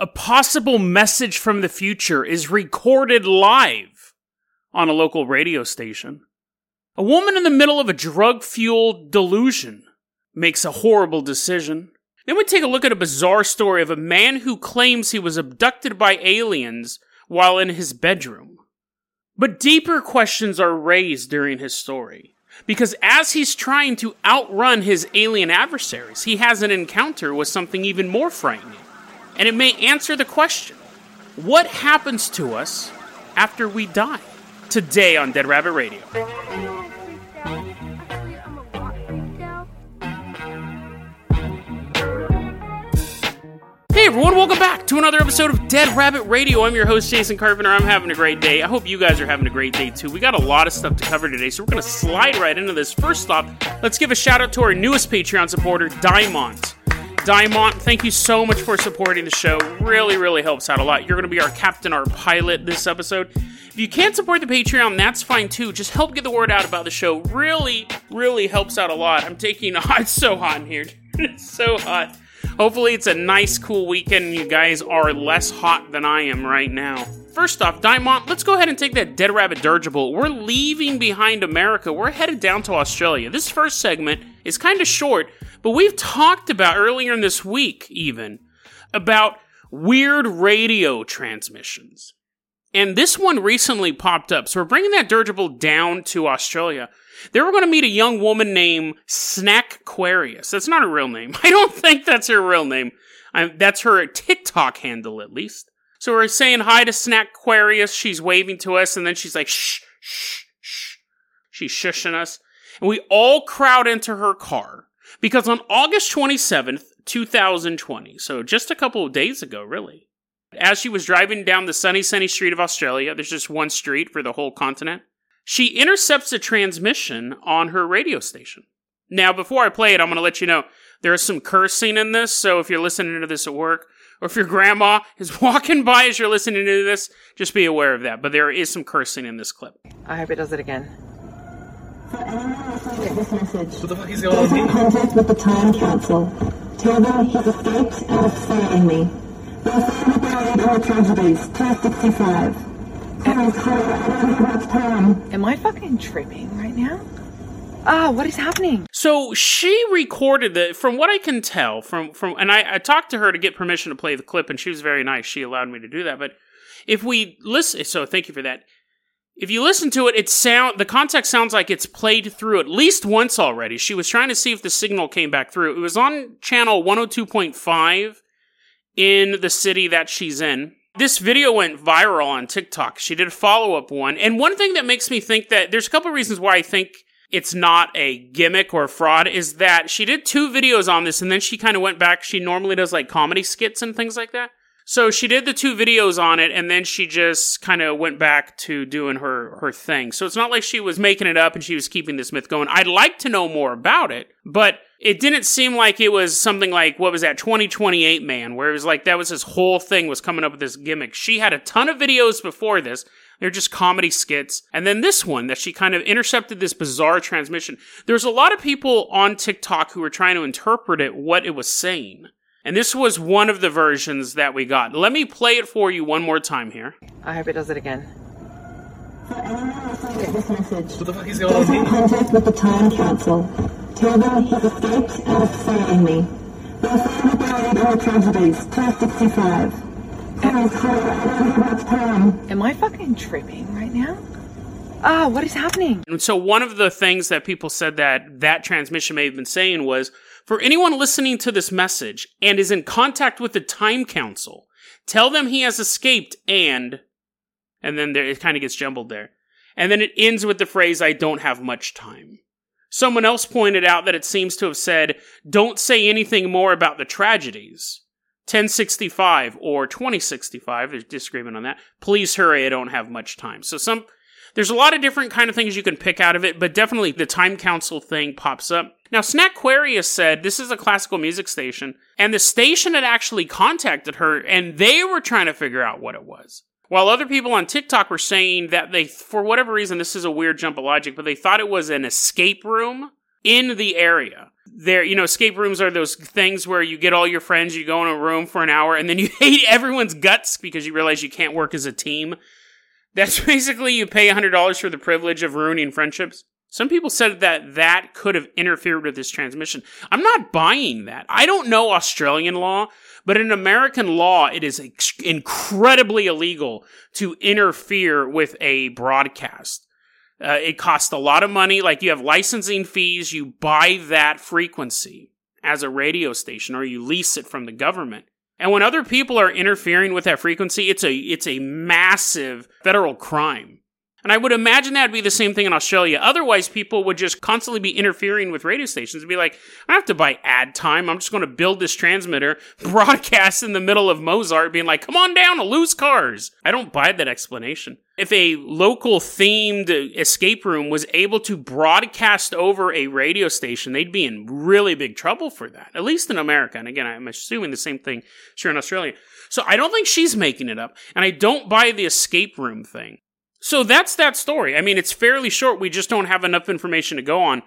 A possible message from the future is recorded live on a local radio station. A woman in the middle of a drug fueled delusion makes a horrible decision. Then we take a look at a bizarre story of a man who claims he was abducted by aliens while in his bedroom. But deeper questions are raised during his story. Because as he's trying to outrun his alien adversaries, he has an encounter with something even more frightening and it may answer the question what happens to us after we die? Today on Dead Rabbit Radio. Hey everyone, welcome back to another episode of Dead Rabbit Radio. I'm your host, Jason Carpenter. I'm having a great day. I hope you guys are having a great day too. We got a lot of stuff to cover today, so we're going to slide right into this. First off, let's give a shout out to our newest Patreon supporter, Diamond. Diamond, thank you so much for supporting the show. Really, really helps out a lot. You're going to be our captain, our pilot this episode. If you can't support the Patreon, that's fine too. Just help get the word out about the show. Really, really helps out a lot. I'm taking, oh, it's so hot in here. it's so hot. Hopefully, it's a nice, cool weekend you guys are less hot than I am right now. First off, Diamond, let's go ahead and take that Dead Rabbit dirigible. We're leaving behind America. We're headed down to Australia. This first segment is kind of short, but we've talked about earlier in this week, even, about weird radio transmissions. And this one recently popped up. So we're bringing that dirigible down to Australia. They were going to meet a young woman named Snack Aquarius. That's not her real name. I don't think that's her real name. I, that's her TikTok handle, at least. So we're saying hi to Snack Aquarius. She's waving to us, and then she's like, shh, shh, shh. She's shushing us. And we all crowd into her car because on August 27th, 2020, so just a couple of days ago, really, as she was driving down the sunny, sunny street of Australia, there's just one street for the whole continent, she intercepts a transmission on her radio station. Now, before I play it, I'm going to let you know there is some cursing in this, so if you're listening to this at work, or if your grandma is walking by as you're listening to this, just be aware of that. But there is some cursing in this clip. I hope it does it again. For anyone listening to this message, what the fuck is going on here? contact with the Time Council. Tell them he's escaped and is following me. They'll find buried all tragedies. 265. Parents, hurry, I don't have much time. Am I fucking tripping right now? Ah, what is happening? So she recorded the, from what I can tell, from from, and I, I talked to her to get permission to play the clip, and she was very nice. She allowed me to do that. But if we listen, so thank you for that. If you listen to it, it sound the context sounds like it's played through at least once already. She was trying to see if the signal came back through. It was on channel 102.5 in the city that she's in. This video went viral on TikTok. She did a follow up one. And one thing that makes me think that there's a couple reasons why I think it's not a gimmick or fraud is that she did two videos on this and then she kind of went back. She normally does like comedy skits and things like that. So she did the two videos on it and then she just kind of went back to doing her her thing. So it's not like she was making it up and she was keeping this myth going. I'd like to know more about it, but it didn't seem like it was something like what was that 2028 man where it was like that was his whole thing was coming up with this gimmick. She had a ton of videos before this. They're just comedy skits. And then this one that she kind of intercepted this bizarre transmission. There's a lot of people on TikTok who were trying to interpret it what it was saying. And this was one of the versions that we got. Let me play it for you one more time here. I hope it does it again. For anyone this message, what the fuck is going on contact with the Time Council. Tell them he's escaped and is following me. They'll find buried all tragedies. 265. Parents, hurry, I don't have much time. Am I fucking tripping right now? Ah, what is happening? And so one of the things that people said that that transmission may have been saying was for anyone listening to this message and is in contact with the Time Council, tell them he has escaped and and then there, it kind of gets jumbled there. And then it ends with the phrase, I don't have much time. Someone else pointed out that it seems to have said, don't say anything more about the tragedies. 1065 or 2065. There's disagreement on that. Please hurry, I don't have much time. So some there's a lot of different kind of things you can pick out of it, but definitely the time council thing pops up. Now, Snackquarius said this is a classical music station, and the station had actually contacted her, and they were trying to figure out what it was. While other people on TikTok were saying that they, for whatever reason, this is a weird jump of logic, but they thought it was an escape room in the area. There, you know, escape rooms are those things where you get all your friends, you go in a room for an hour, and then you hate everyone's guts because you realize you can't work as a team. That's basically you pay $100 for the privilege of ruining friendships. Some people said that that could have interfered with this transmission. I'm not buying that. I don't know Australian law, but in American law, it is incredibly illegal to interfere with a broadcast. Uh, it costs a lot of money. Like you have licensing fees, you buy that frequency as a radio station or you lease it from the government. And when other people are interfering with that frequency, it's a it's a massive federal crime. And I would imagine that would be the same thing in Australia. Otherwise, people would just constantly be interfering with radio stations and be like, I have to buy ad time. I'm just going to build this transmitter, broadcast in the middle of Mozart, being like, come on down to loose cars. I don't buy that explanation. If a local themed escape room was able to broadcast over a radio station, they'd be in really big trouble for that, at least in America. And again, I'm assuming the same thing here in Australia. So I don't think she's making it up. And I don't buy the escape room thing. So that's that story. I mean, it's fairly short. We just don't have enough information to go on.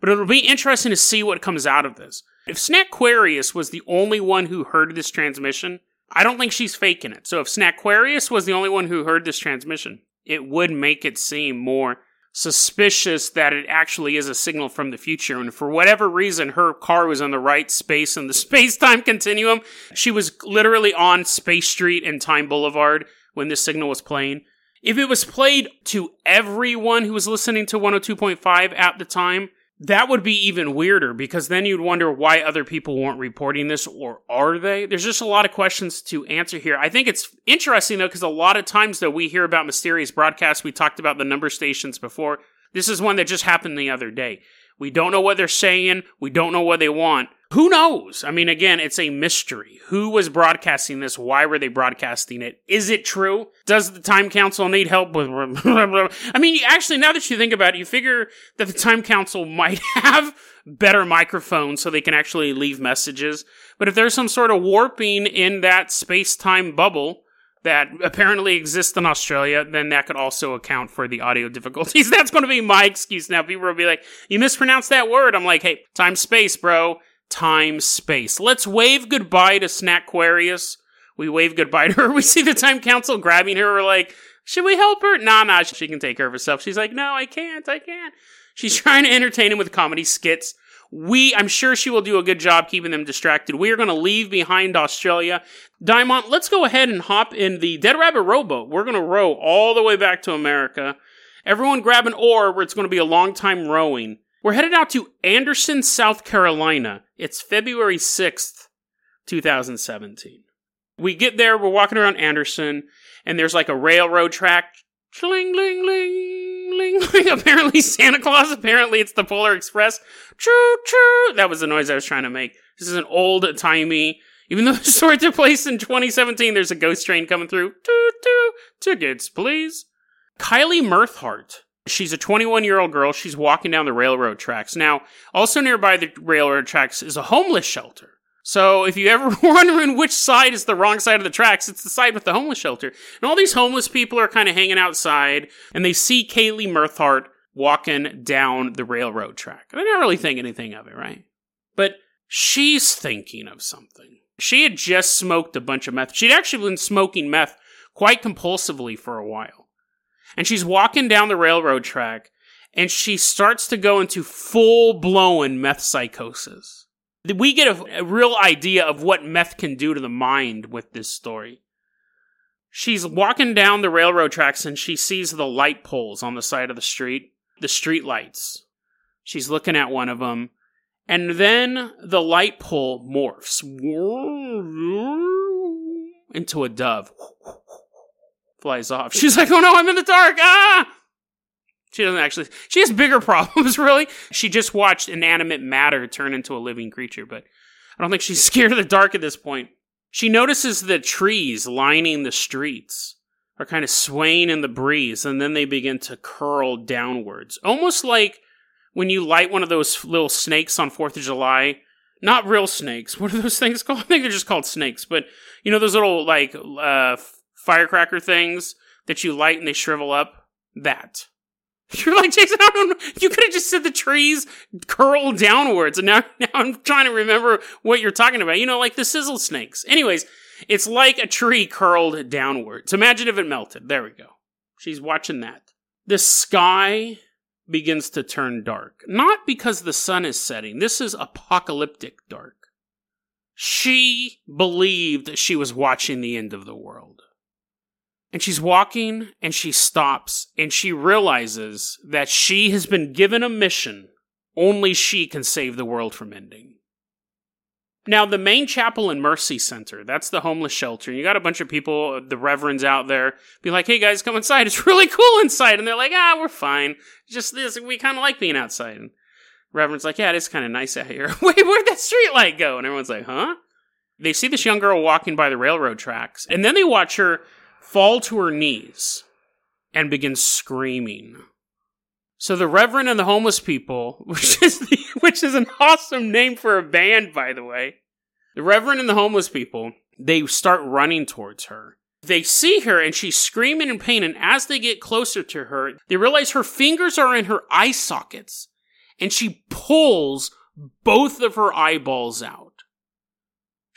But it'll be interesting to see what comes out of this. If Snackquarius was the only one who heard this transmission, I don't think she's faking it. So if Snackquarius was the only one who heard this transmission, it would make it seem more suspicious that it actually is a signal from the future. And for whatever reason, her car was on the right space in the space time continuum. She was literally on Space Street and Time Boulevard when this signal was playing. If it was played to everyone who was listening to 102.5 at the time, that would be even weirder because then you'd wonder why other people weren't reporting this or are they? There's just a lot of questions to answer here. I think it's interesting though because a lot of times though we hear about mysterious broadcasts. We talked about the number stations before. This is one that just happened the other day. We don't know what they're saying. We don't know what they want. Who knows? I mean, again, it's a mystery. Who was broadcasting this? Why were they broadcasting it? Is it true? Does the Time Council need help with? I mean, actually, now that you think about it, you figure that the Time Council might have better microphones so they can actually leave messages. But if there's some sort of warping in that space time bubble, that apparently exists in Australia, then that could also account for the audio difficulties. That's going to be my excuse now. People will be like, you mispronounced that word. I'm like, hey, time space, bro time space. Let's wave goodbye to Snackquarius. We wave goodbye to her. We see the time council grabbing her. We're like, should we help her? Nah, nah, she can take care of herself. She's like, no, I can't, I can't. She's trying to entertain him with comedy skits. We, I'm sure she will do a good job keeping them distracted. We are going to leave behind Australia. Diamond, let's go ahead and hop in the Dead Rabbit rowboat. We're going to row all the way back to America. Everyone grab an oar where it's going to be a long time rowing. We're headed out to Anderson, South Carolina. It's February 6th, 2017. We get there, we're walking around Anderson, and there's like a railroad track. Chling, ling, ling, ling, ling. Apparently, Santa Claus, apparently, it's the Polar Express. Choo, choo. That was the noise I was trying to make. This is an old timey. Even though the story took place in 2017, there's a ghost train coming through. Toot, toot. Tickets, please. Kylie Muthart She's a 21 year old girl. She's walking down the railroad tracks. Now, also nearby the railroad tracks is a homeless shelter. So if you ever wondering which side is the wrong side of the tracks, it's the side with the homeless shelter. And all these homeless people are kind of hanging outside, and they see Kaylee Muthart walking down the railroad track. They don't really think anything of it, right? But she's thinking of something. She had just smoked a bunch of meth. She'd actually been smoking meth quite compulsively for a while and she's walking down the railroad track and she starts to go into full blown meth psychosis. We get a, a, real idea of what meth can do to the mind with this story. She's walking down the railroad tracks and she sees the light poles on the side of the street, the street lights. She's looking at one of them, and then the light pole morphs into a dove flies off. She's like, oh no, I'm in the dark. Ah! She doesn't actually. She has bigger problems, really. She just watched inanimate matter turn into a living creature, but I don't think she's scared of the dark at this point. She notices the trees lining the streets are kind of swaying in the breeze, and then they begin to curl downwards. Almost like when you light one of those little snakes on 4th of July. Not real snakes. What are those things called? I think they're just called snakes. But, you know, those little, like, uh, firecracker things that you light and they shrivel up? That. You're like, Jason, I don't know. You could have just said the trees curl downwards, and now, now I'm trying to remember what you're talking about. You know, like the sizzle snakes. Anyways, it's like a tree curled downwards. Imagine if it melted. There we go. She's watching that. The sky begins to turn dark. Not because the sun is setting. This is apocalyptic dark. She believed she was watching the end of the world. And she's walking and she stops and she realizes that she has been given a mission. Only she can save the world from ending. Now, the main chapel and mercy center, that's the homeless shelter. You got a bunch of people, the reverends out there, be like, hey guys, come inside. It's really cool inside. And they're like, ah, we're fine. Just this, we kind of like being outside. And reverend's like, yeah, it is kind of nice out here. Wait, where'd that street light go? And everyone's like, huh? They see this young girl walking by the railroad tracks, and then they watch her fall to her knees and begin screaming. So the Reverend and the homeless people, which is the, which is an awesome name for a band, by the way. The Reverend and the homeless people, they start running towards her. They see her and she's screaming in pain, and as they get closer to her, they realize her fingers are in her eye sockets, and she pulls both of her eyeballs out.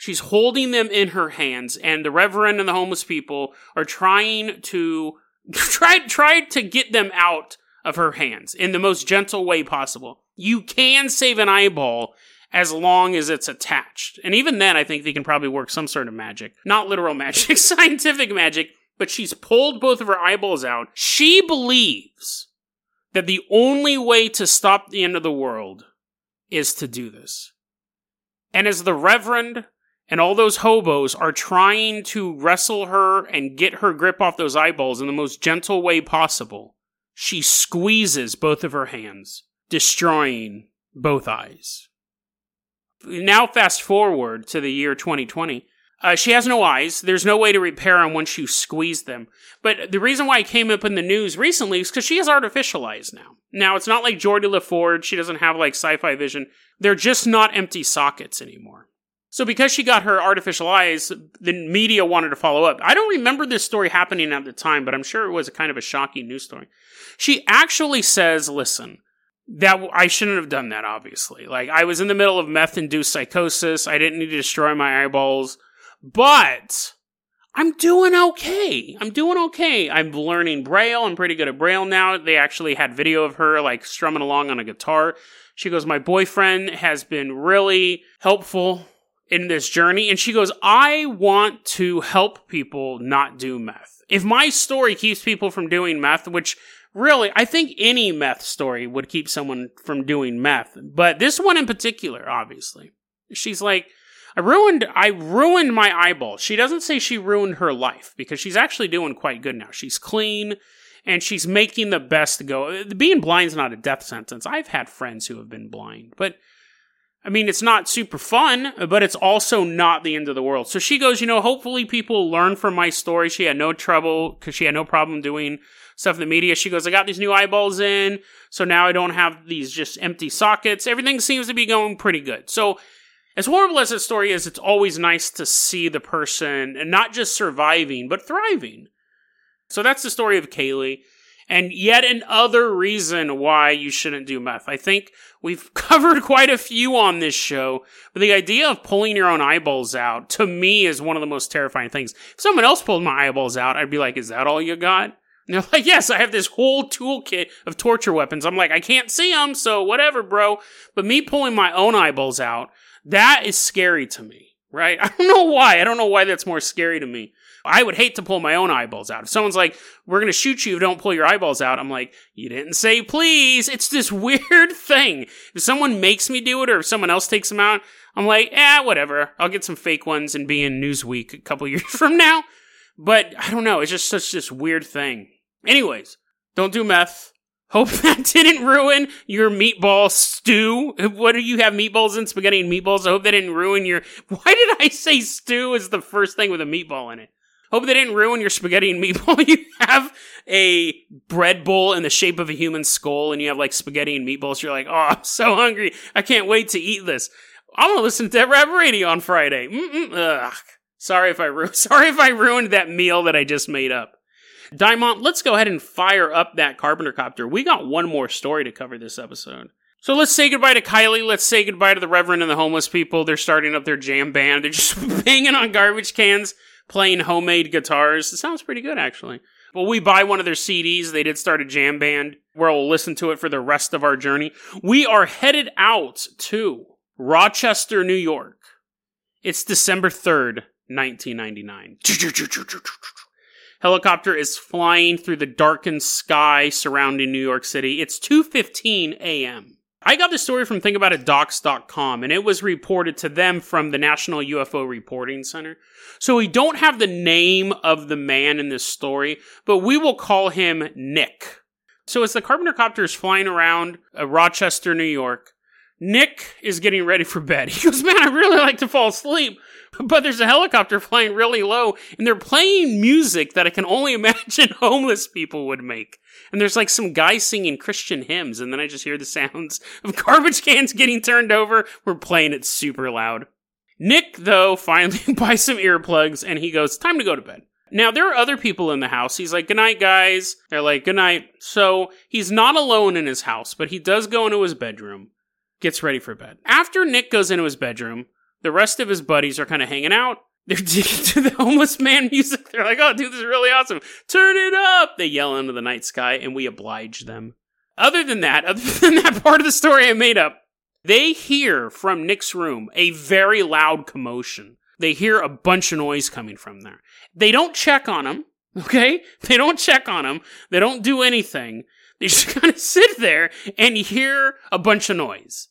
She's holding them in her hands, and the Reverend and the homeless people are trying to try try to get them out of her hands in the most gentle way possible. You can save an eyeball as long as it's attached. And even then, I think they can probably work some sort of magic. Not literal magic, scientific magic, but she's pulled both of her eyeballs out. She believes that the only way to stop the end of the world is to do this. And as the Reverend and all those hobos are trying to wrestle her and get her grip off those eyeballs in the most gentle way possible. She squeezes both of her hands, destroying both eyes. Now, fast forward to the year 2020. Uh, she has no eyes. There's no way to repair them once you squeeze them. But the reason why it came up in the news recently is because she has artificial eyes now. Now, it's not like Geordi LaForge. She doesn't have like sci fi vision. They're just not empty sockets anymore. So because she got her artificial eyes, the media wanted to follow up. I don't remember this story happening at the time, but I'm sure it was a kind of a shocking news story. She actually says, listen, that I shouldn't have done that, obviously. Like, I was in the middle of meth induced psychosis. I didn't need to destroy my eyeballs, but I'm doing okay. I'm doing okay. I'm learning Braille. I'm pretty good at Braille now. They actually had video of her, like, strumming along on a guitar. She goes, My boyfriend has been really helpful in this journey. And she goes, I want to help people not do meth. If my story keeps people from doing meth, which really, I think any meth story would keep someone from doing meth, but this one in particular, obviously. She's like, I ruined I ruined my eyeball. She doesn't say she ruined her life because she's actually doing quite good now. She's clean and she's making the best go. Being blind's not a death sentence. I've had friends who have been blind, but I mean, it's not super fun, but it's also not the end of the world. So she goes, you know, hopefully people learn from my story. She had no trouble because she had no problem doing stuff in the media. She goes, I got these new eyeballs in, so now I don't have these just empty sockets. Everything seems to be going pretty good. So, as horrible as this story is, it's always nice to see the person not just surviving, but thriving. So that's the story of Kaylee. And yet another reason why you shouldn't do meth. I think we've covered quite a few on this show, but the idea of pulling your own eyeballs out to me is one of the most terrifying things. If someone else pulled my eyeballs out, I'd be like, is that all you got? And they're like, yes, I have this whole toolkit of torture weapons. I'm like, I can't see them, so whatever, bro. But me pulling my own eyeballs out, that is scary to me, right? I don't know why. I don't know why that's more scary to me. I would hate to pull my own eyeballs out. If someone's like, we're going to shoot you if you don't pull your eyeballs out, I'm like, you didn't say please. It's this weird thing. If someone makes me do it or if someone else takes them out, I'm like, eh, whatever. I'll get some fake ones and be in Newsweek a couple years from now. But I don't know. It's just such this weird thing. Anyways, don't do meth. Hope that didn't ruin your meatball stew. What do you have meatballs and spaghetti and meatballs? I hope that didn't ruin your. Why did I say stew is the first thing with a meatball in it? Hope they didn't ruin your spaghetti and meatball. You have a bread bowl in the shape of a human skull and you have like spaghetti and meatballs. You're like, oh, I'm so hungry. I can't wait to eat this. I'm gonna listen to Dead Rabbit Radio on Friday. Sorry if I ru- sorry if I ruined that meal that I just made up. Diamond, let's go ahead and fire up that Carpenter copter. We got one more story to cover this episode. So let's say goodbye to Kylie. Let's say goodbye to the Reverend and the homeless people. They're starting up their jam band. They're just banging on garbage cans, playing homemade guitars. It sounds pretty good, actually. Well, we buy one of their CDs. They did start a jam band where we'll listen to it for the rest of our journey. We are headed out to Rochester, New York. It's December 3rd, 1999. Helicopter is flying through the darkened sky surrounding New York City. It's 2:15 a.m. I got the story from thinkaboutitdocs.com and it was reported to them from the National UFO Reporting Center. So we don't have the name of the man in this story, but we will call him Nick. So as the Carpenter copter is flying around uh, Rochester, New York, Nick is getting ready for bed. He goes, Man, I really like to fall asleep. But there's a helicopter flying really low, and they're playing music that I can only imagine homeless people would make. And there's like some guy singing Christian hymns, and then I just hear the sounds of garbage cans getting turned over. We're playing it super loud. Nick, though, finally buys some earplugs, and he goes, Time to go to bed. Now, there are other people in the house. He's like, Good night, guys. They're like, Good night. So he's not alone in his house, but he does go into his bedroom, gets ready for bed. After Nick goes into his bedroom, the rest of his buddies are kind of hanging out. They're digging to the homeless man music. They're like, oh, dude, this is really awesome. Turn it up. They yell into the night sky, and we oblige them. Other than that, other than that part of the story I made up, they hear from Nick's room a very loud commotion. They hear a bunch of noise coming from there. They don't check on him, okay? They don't check on him. They don't do anything. They just kind of sit there and hear a bunch of noise.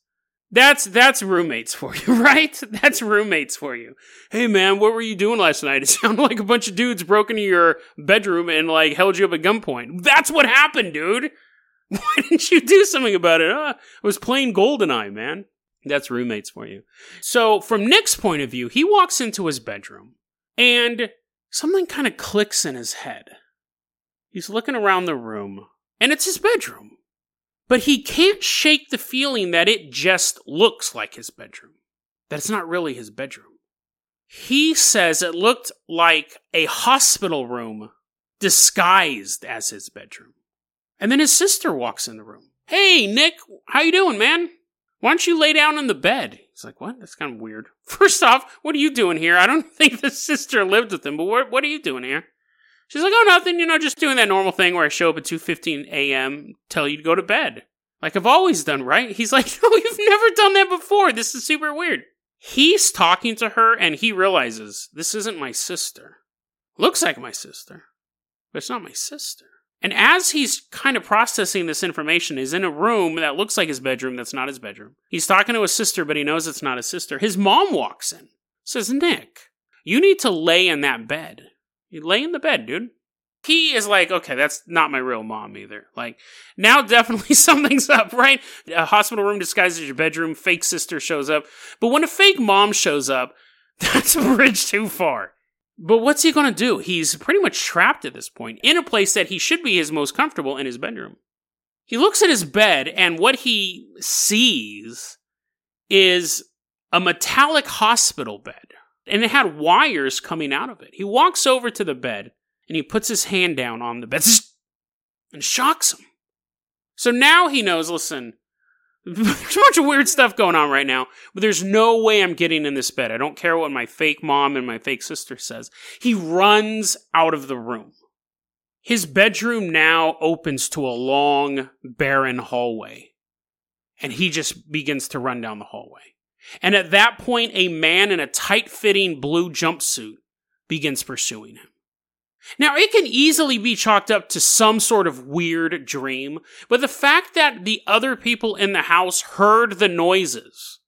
That's that's roommates for you, right? That's roommates for you. Hey man, what were you doing last night? It sounded like a bunch of dudes broke into your bedroom and like held you up at gunpoint. That's what happened, dude. Why didn't you do something about it? Uh, I was playing Goldeneye, man. That's roommates for you. So, from Nick's point of view, he walks into his bedroom and something kind of clicks in his head. He's looking around the room and it's his bedroom. But he can't shake the feeling that it just looks like his bedroom, that it's not really his bedroom. He says it looked like a hospital room disguised as his bedroom. And then his sister walks in the room. Hey, Nick, how you doing, man? Why don't you lay down in the bed? He's like, what? That's kind of weird. First off, what are you doing here? I don't think the sister lived with him, but what, what are you doing here? She's like, oh, nothing, you know, just doing that normal thing where I show up at 2.15 a.m., tell you to go to bed. Like I've always done, right? He's like, no, you've never done that before. This is super weird. He's talking to her and he realizes this isn't my sister. Looks like my sister, but it's not my sister. And as he's kind of processing this information, he's in a room that looks like his bedroom that's not his bedroom. He's talking to his sister, but he knows it's not his sister. His mom walks in, says, Nick, you need to lay in that bed. You lay in the bed, dude. He is like, okay, that's not my real mom either. Like, now definitely something's up, right? A hospital room disguised as your bedroom, fake sister shows up. But when a fake mom shows up, that's a bridge too far. But what's he gonna do? He's pretty much trapped at this point in a place that he should be his most comfortable in his bedroom. He looks at his bed, and what he sees is a metallic hospital bed. And it had wires coming out of it. He walks over to the bed and he puts his hand down on the bed and shocks him. So now he knows, listen, there's a bunch of weird stuff going on right now, but there's no way I'm getting in this bed. I don't care what my fake mom and my fake sister says. He runs out of the room. His bedroom now opens to a long, barren hallway. And he just begins to run down the hallway. And at that point, a man in a tight fitting blue jumpsuit begins pursuing him. Now, it can easily be chalked up to some sort of weird dream, but the fact that the other people in the house heard the noises,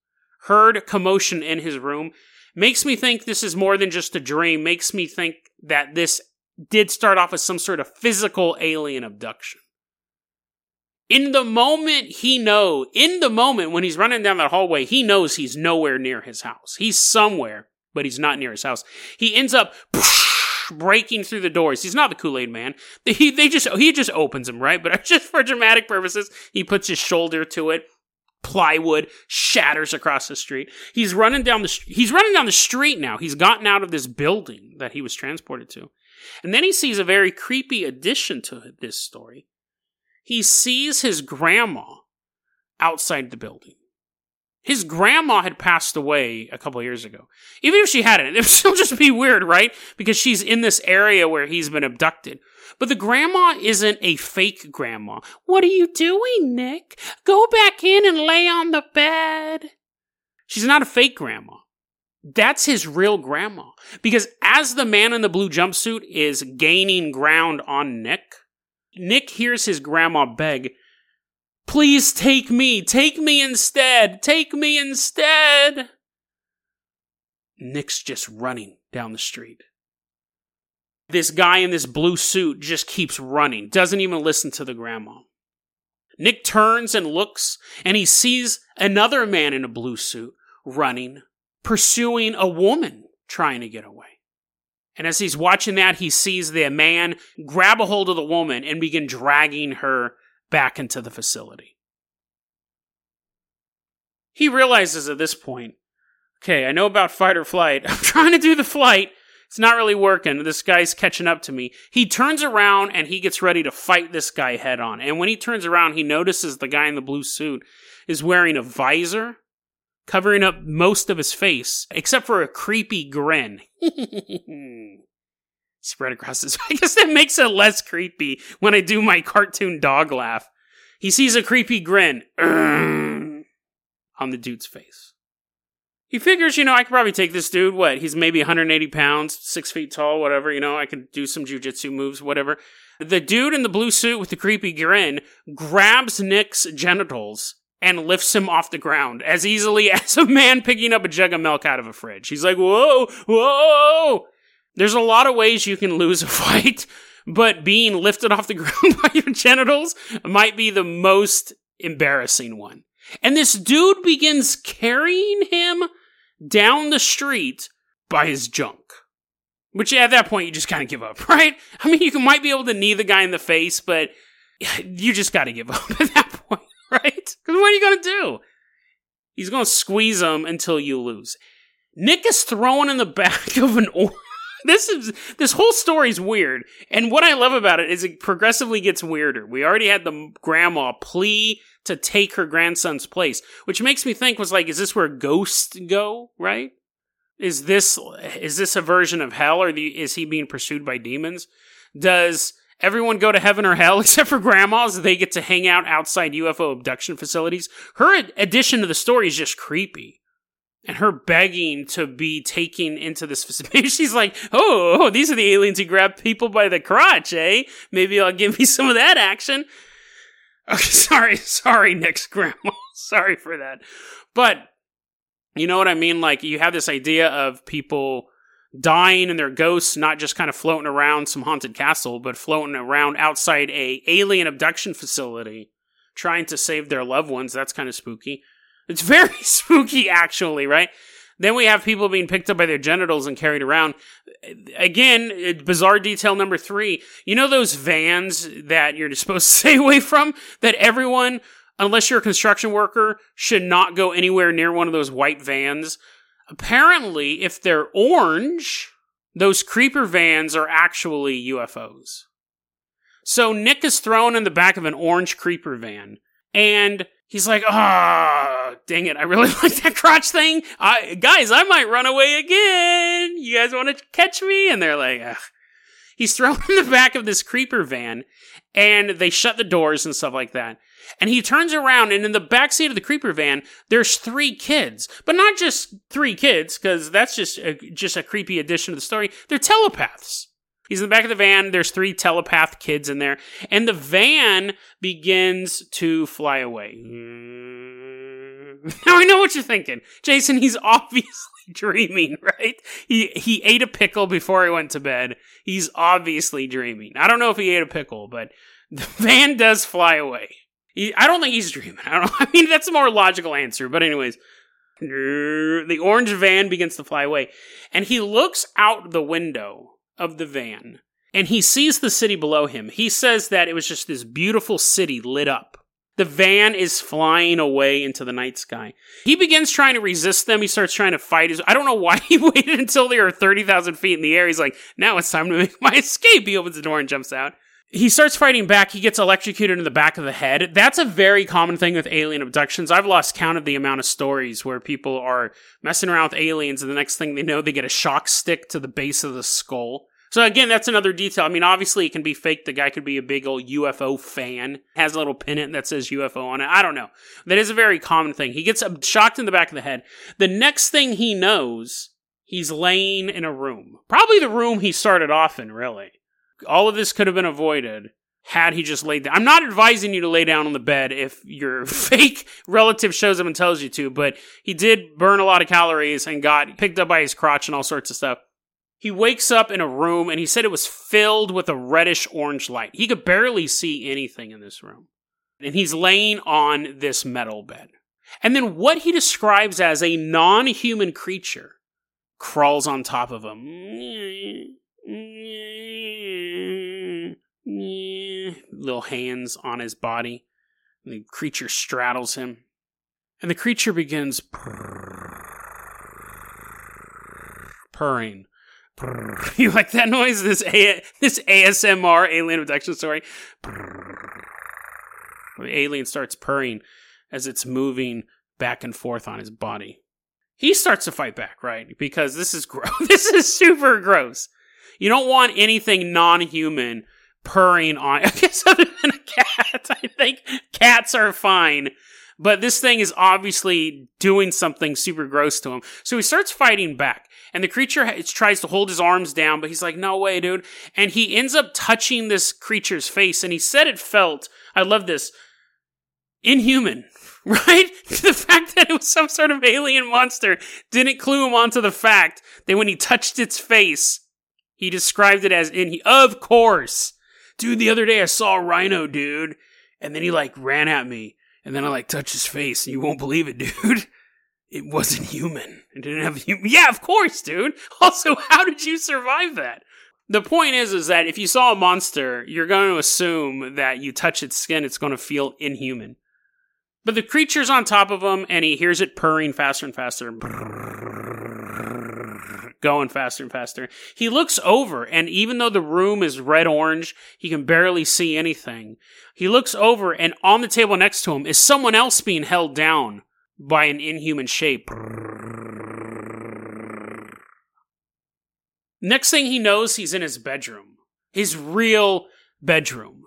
heard commotion in his room, makes me think this is more than just a dream, makes me think that this did start off as some sort of physical alien abduction. In the moment he know, in the moment when he's running down that hallway, he knows he's nowhere near his house. He's somewhere, but he's not near his house. He ends up breaking through the doors. He's not the Kool Aid Man. He they just he just opens them right, but just for dramatic purposes, he puts his shoulder to it. Plywood shatters across the street. He's running down the he's running down the street now. He's gotten out of this building that he was transported to, and then he sees a very creepy addition to this story. He sees his grandma outside the building. His grandma had passed away a couple years ago. Even if she hadn't, it would still just be weird, right? Because she's in this area where he's been abducted. But the grandma isn't a fake grandma. What are you doing, Nick? Go back in and lay on the bed. She's not a fake grandma. That's his real grandma. Because as the man in the blue jumpsuit is gaining ground on Nick, Nick hears his grandma beg, Please take me. Take me instead. Take me instead. Nick's just running down the street. This guy in this blue suit just keeps running, doesn't even listen to the grandma. Nick turns and looks, and he sees another man in a blue suit running, pursuing a woman trying to get away. And as he's watching that, he sees the man grab a hold of the woman and begin dragging her back into the facility. He realizes at this point, okay, I know about fight or flight. I'm trying to do the flight. It's not really working. This guy's catching up to me. He turns around and he gets ready to fight this guy head on. And when he turns around, he notices the guy in the blue suit is wearing a visor covering up most of his face, except for a creepy grin. spread across his face. I guess that makes it less creepy when I do my cartoon dog laugh. He sees a creepy grin on the dude's face. He figures, you know, I could probably take this dude. What? He's maybe 180 pounds, six feet tall, whatever. You know, I can do some jujitsu moves, whatever. The dude in the blue suit with the creepy grin grabs Nick's genitals and lifts him off the ground as easily as a man picking up a jug of milk out of a fridge. He's like, whoa, whoa. There's a lot of ways you can lose a fight, but being lifted off the ground by your genitals might be the most embarrassing one. And this dude begins carrying him down the street by his junk. Which at that point you just kind of give up, right? I mean, you might be able to knee the guy in the face, but you just got to give up right? Because what are you going to do? He's going to squeeze him until you lose. Nick is thrown in the back of an this is this whole story is weird, and what I love about it is it progressively gets weirder. We already had the grandma plea to take her grandson's place, which makes me think was like, is this where ghosts go? Right? Is this is this a version of hell, or the, is he being pursued by demons? Does everyone go to heaven or hell except for grandmas? They get to hang out outside UFO abduction facilities. Her addition to the story is just creepy and her begging to be taken into this facility. She's like, oh, oh, these are the aliens who grab people by the crotch, eh? Maybe I'll give me some of that action. Okay, sorry, sorry, Nick's grandma. sorry for that. But you know what I mean? Like, you have this idea of people dying and their ghosts not just kind of floating around some haunted castle, but floating around outside a alien abduction facility trying to save their loved ones. That's kind of spooky. It's very spooky, actually, right? Then we have people being picked up by their genitals and carried around. Again, bizarre detail number three. You know those vans that you're supposed to stay away from? That everyone, unless you're a construction worker, should not go anywhere near one of those white vans. Apparently, if they're orange, those creeper vans are actually UFOs. So Nick is thrown in the back of an orange creeper van, and he's like, ah, oh, dang it. I really like that crotch thing. I, guys, I might run away again. You guys want to catch me? And they're like, Ugh. He's thrown in the back of this creeper van and they shut the doors and stuff like that. And he turns around and in the back seat of the creeper van, there's three kids, but not just three kids, because that's just a, just a creepy addition to the story. They're telepaths. He's in the back of the van. There's three telepath kids in there, and the van begins to fly away. Now I know what you're thinking, Jason. He's obviously dreaming, right? He he ate a pickle before he went to bed. He's obviously dreaming. I don't know if he ate a pickle, but the van does fly away. He, I don't think he's dreaming. I don't. I mean, that's a more logical answer. But anyways, the orange van begins to fly away, and he looks out the window of the van, and he sees the city below him. He says that it was just this beautiful city lit up. The van is flying away into the night sky. He begins trying to resist them. He starts trying to fight. His, I don't know why he waited until they were 30,000 feet in the air. He's like, now it's time to make my escape. He opens the door and jumps out he starts fighting back. He gets electrocuted in the back of the head. That's a very common thing with alien abductions. I've lost count of the amount of stories where people are messing around with aliens, and the next thing they know, they get a shock stick to the base of the skull. So again, that's another detail. I mean, obviously, it can be fake. The guy could be a big old UFO fan, has a little pennant that says UFO on it. I don't know. That is a very common thing. He gets shocked in the back of the head. The next thing he knows, he's laying in a room. Probably the room he started off in, really all of this could have been avoided had he just laid down. I'm not advising you to lay down on the bed if your fake relative shows up and tells you to, but he did burn a lot of calories and got picked up by his crotch and all sorts of stuff. He wakes up in a room and he said it was filled with a reddish orange light. He could barely see anything in this room. And he's laying on this metal bed. And then what he describes as a non human creature crawls on top of him little hands on his body. the creature straddles him. And the creature begins purring. You like that noise? This A- this ASMR alien abduction story. The alien starts purring as it's moving back and forth on his body. He starts to fight back, right? Because this is gross. this is super gross. You don't want anything non-human purring on. I guess other than a cat, I think cats are fine. But this thing is obviously doing something super gross to him. So he starts fighting back. And the creature tries to hold his arms down, but he's like, no way, dude. And he ends up touching this creature's face. And he said it felt, I love this, inhuman, right? the fact that it was some sort of alien monster didn't clue him onto the fact that when he touched its face, he described it as in, he of course dude, the other day I saw a rhino, dude. And then he like ran at me. And then I like touch his face. And you won't believe it, dude. It wasn't human. It didn't have human. Yeah, of course, dude. Also, how did you survive that? The point is, is that if you saw a monster, you're going to assume that you touch its skin, it's going to feel inhuman. But the creature's on top of him, and he hears it purring faster and faster going faster and faster. He looks over, and even though the room is red orange, he can barely see anything. He looks over, and on the table next to him is someone else being held down by an inhuman shape. Next thing he knows, he's in his bedroom. His real bedroom.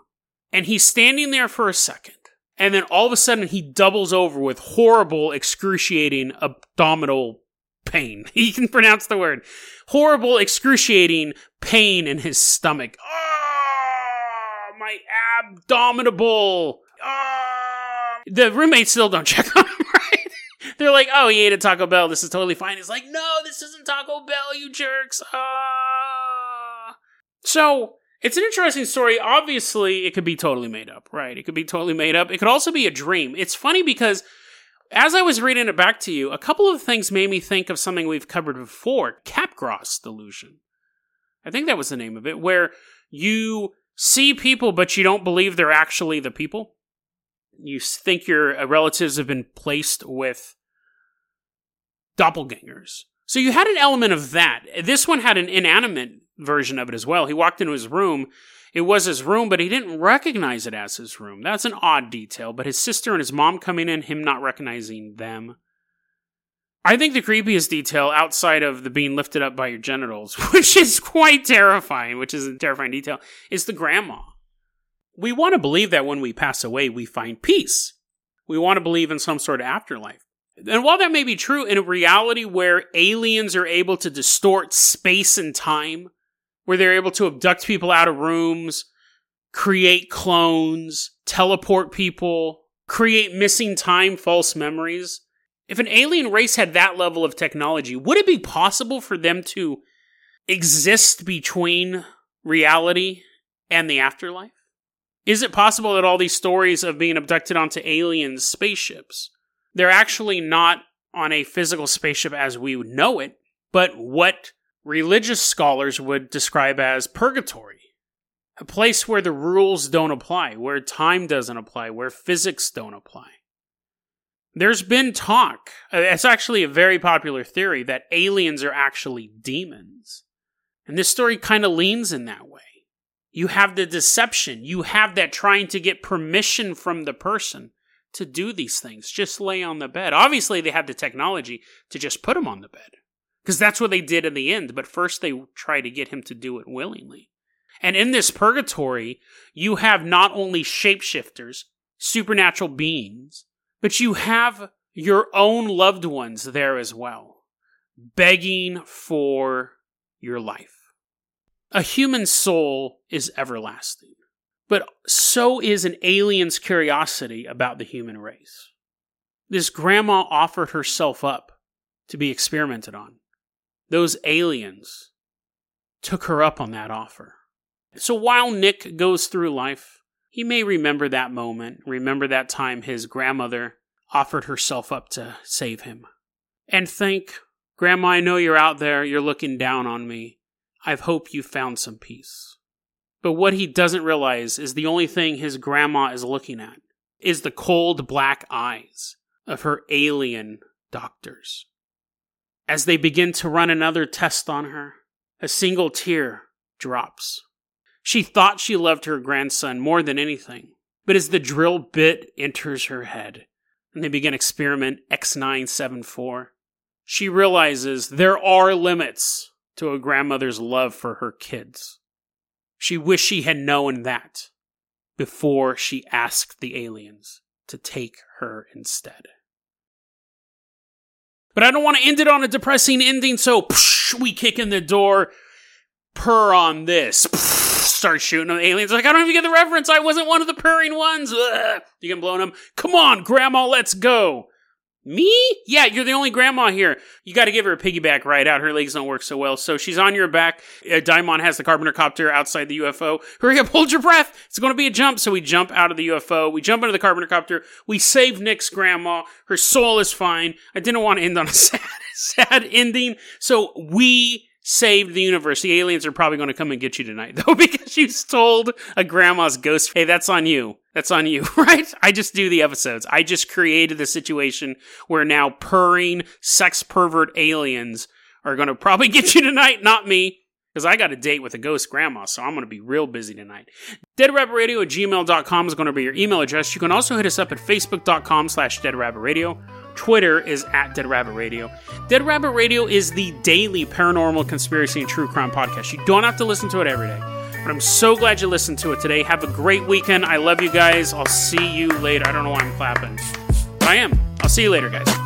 And he's standing there for a second. And then all of a sudden, he doubles over with horrible, excruciating abdominal pain. He can pronounce the word. Horrible, excruciating pain in his stomach. Oh, my abdominable. Oh. The roommates still don't check on him, right? They're like, oh, he ate a Taco Bell. This is totally fine. He's like, no, this isn't Taco Bell, you jerks. Ah. So, it's an interesting story. Obviously, it could be totally made up, right? It could be totally made up. It could also be a dream. It's funny because as I was reading it back to you, a couple of things made me think of something we've covered before Capgras delusion. I think that was the name of it, where you see people, but you don't believe they're actually the people. You think your uh, relatives have been placed with doppelgangers. So you had an element of that. This one had an inanimate version of it as well. He walked into his room it was his room, but he didn't recognize it as his room. That's an odd detail, but his sister and his mom coming in, him not recognizing them. I think the creepiest detail outside of the being lifted up by your genitals, which is quite terrifying, which is a terrifying detail, is the grandma. We want to believe that when we pass away, we find peace. We want to believe in some sort of afterlife. And while that may be true in a reality where aliens are able to distort space and time, where they're able to abduct people out of rooms, create clones, teleport people, create missing time false memories. If an alien race had that level of technology, would it be possible for them to exist between reality and the afterlife? Is it possible that all these stories of being abducted onto alien spaceships, they're actually not on a physical spaceship as we know it, but what religious scholars would describe as purgatory? A place where the rules don't apply, where time doesn't apply, where physics don't apply. There's been talk, uh, it's actually a very popular theory, that aliens are actually demons. And this story kind of leans in that way. You have the deception, you have that trying to get permission from the person to do these things. Just lay on the bed. Obviously, they have the technology to just put them on the bed because that's what they did in the end. But first, they try to get him to do it willingly. And in this purgatory, you have not only shapeshifters, supernatural beings, but you have your own loved ones there as well, begging for your life. A human soul is everlasting, but so is an alien's curiosity about the human race. This grandma offered herself up to be experimented on. Those aliens took her up on that offer. So while Nick goes through life, he may remember that moment, remember that time his grandmother offered herself up to save him. And think, Grandma, I know you're out there, you're looking down on me. I hope you found some peace. But what he doesn't realize is the only thing his grandma is looking at is the cold black eyes of her alien doctors. As they begin to run another test on her, a single tear drops. She thought she loved her grandson more than anything. But as the drill bit enters her head and they begin experiment X974, she realizes there are limits to a grandmother's love for her kids. She wished she had known that before she asked the aliens to take her instead. But I don't want to end it on a depressing ending, so psh, we kick in the door, purr on this. Psh, start shooting them. Aliens like, I don't even get the reference. I wasn't one of the purring ones. Ugh. You can blow them. Come on, Grandma, let's go. Me? Yeah, you're the only grandma here. You got to give her a piggyback ride out. Her legs don't work so well. So she's on your back. Uh, Daimon has the carpenter copter outside the UFO. Hurry up, hold your breath. It's going to be a jump. So we jump out of the UFO. We jump into the carpenter copter. We save Nick's grandma. Her soul is fine. I didn't want to end on a sad, sad ending. So we saved the universe. The aliens are probably going to come and get you tonight, though, because you stole a grandma's ghost. Hey, that's on you. That's on you, right? I just do the episodes. I just created the situation where now purring sex pervert aliens are going to probably get you tonight, not me. Because I got a date with a ghost grandma, so I'm going to be real busy tonight. DeadRabbitRadio at gmail.com is going to be your email address. You can also hit us up at facebook.com slash deadrabbitradio. Twitter is at Dead Rabbit Radio. Dead Rabbit Radio is the daily paranormal conspiracy and true crime podcast. You don't have to listen to it every day. But I'm so glad you listened to it today. Have a great weekend. I love you guys. I'll see you later. I don't know why I'm clapping. I am. I'll see you later, guys.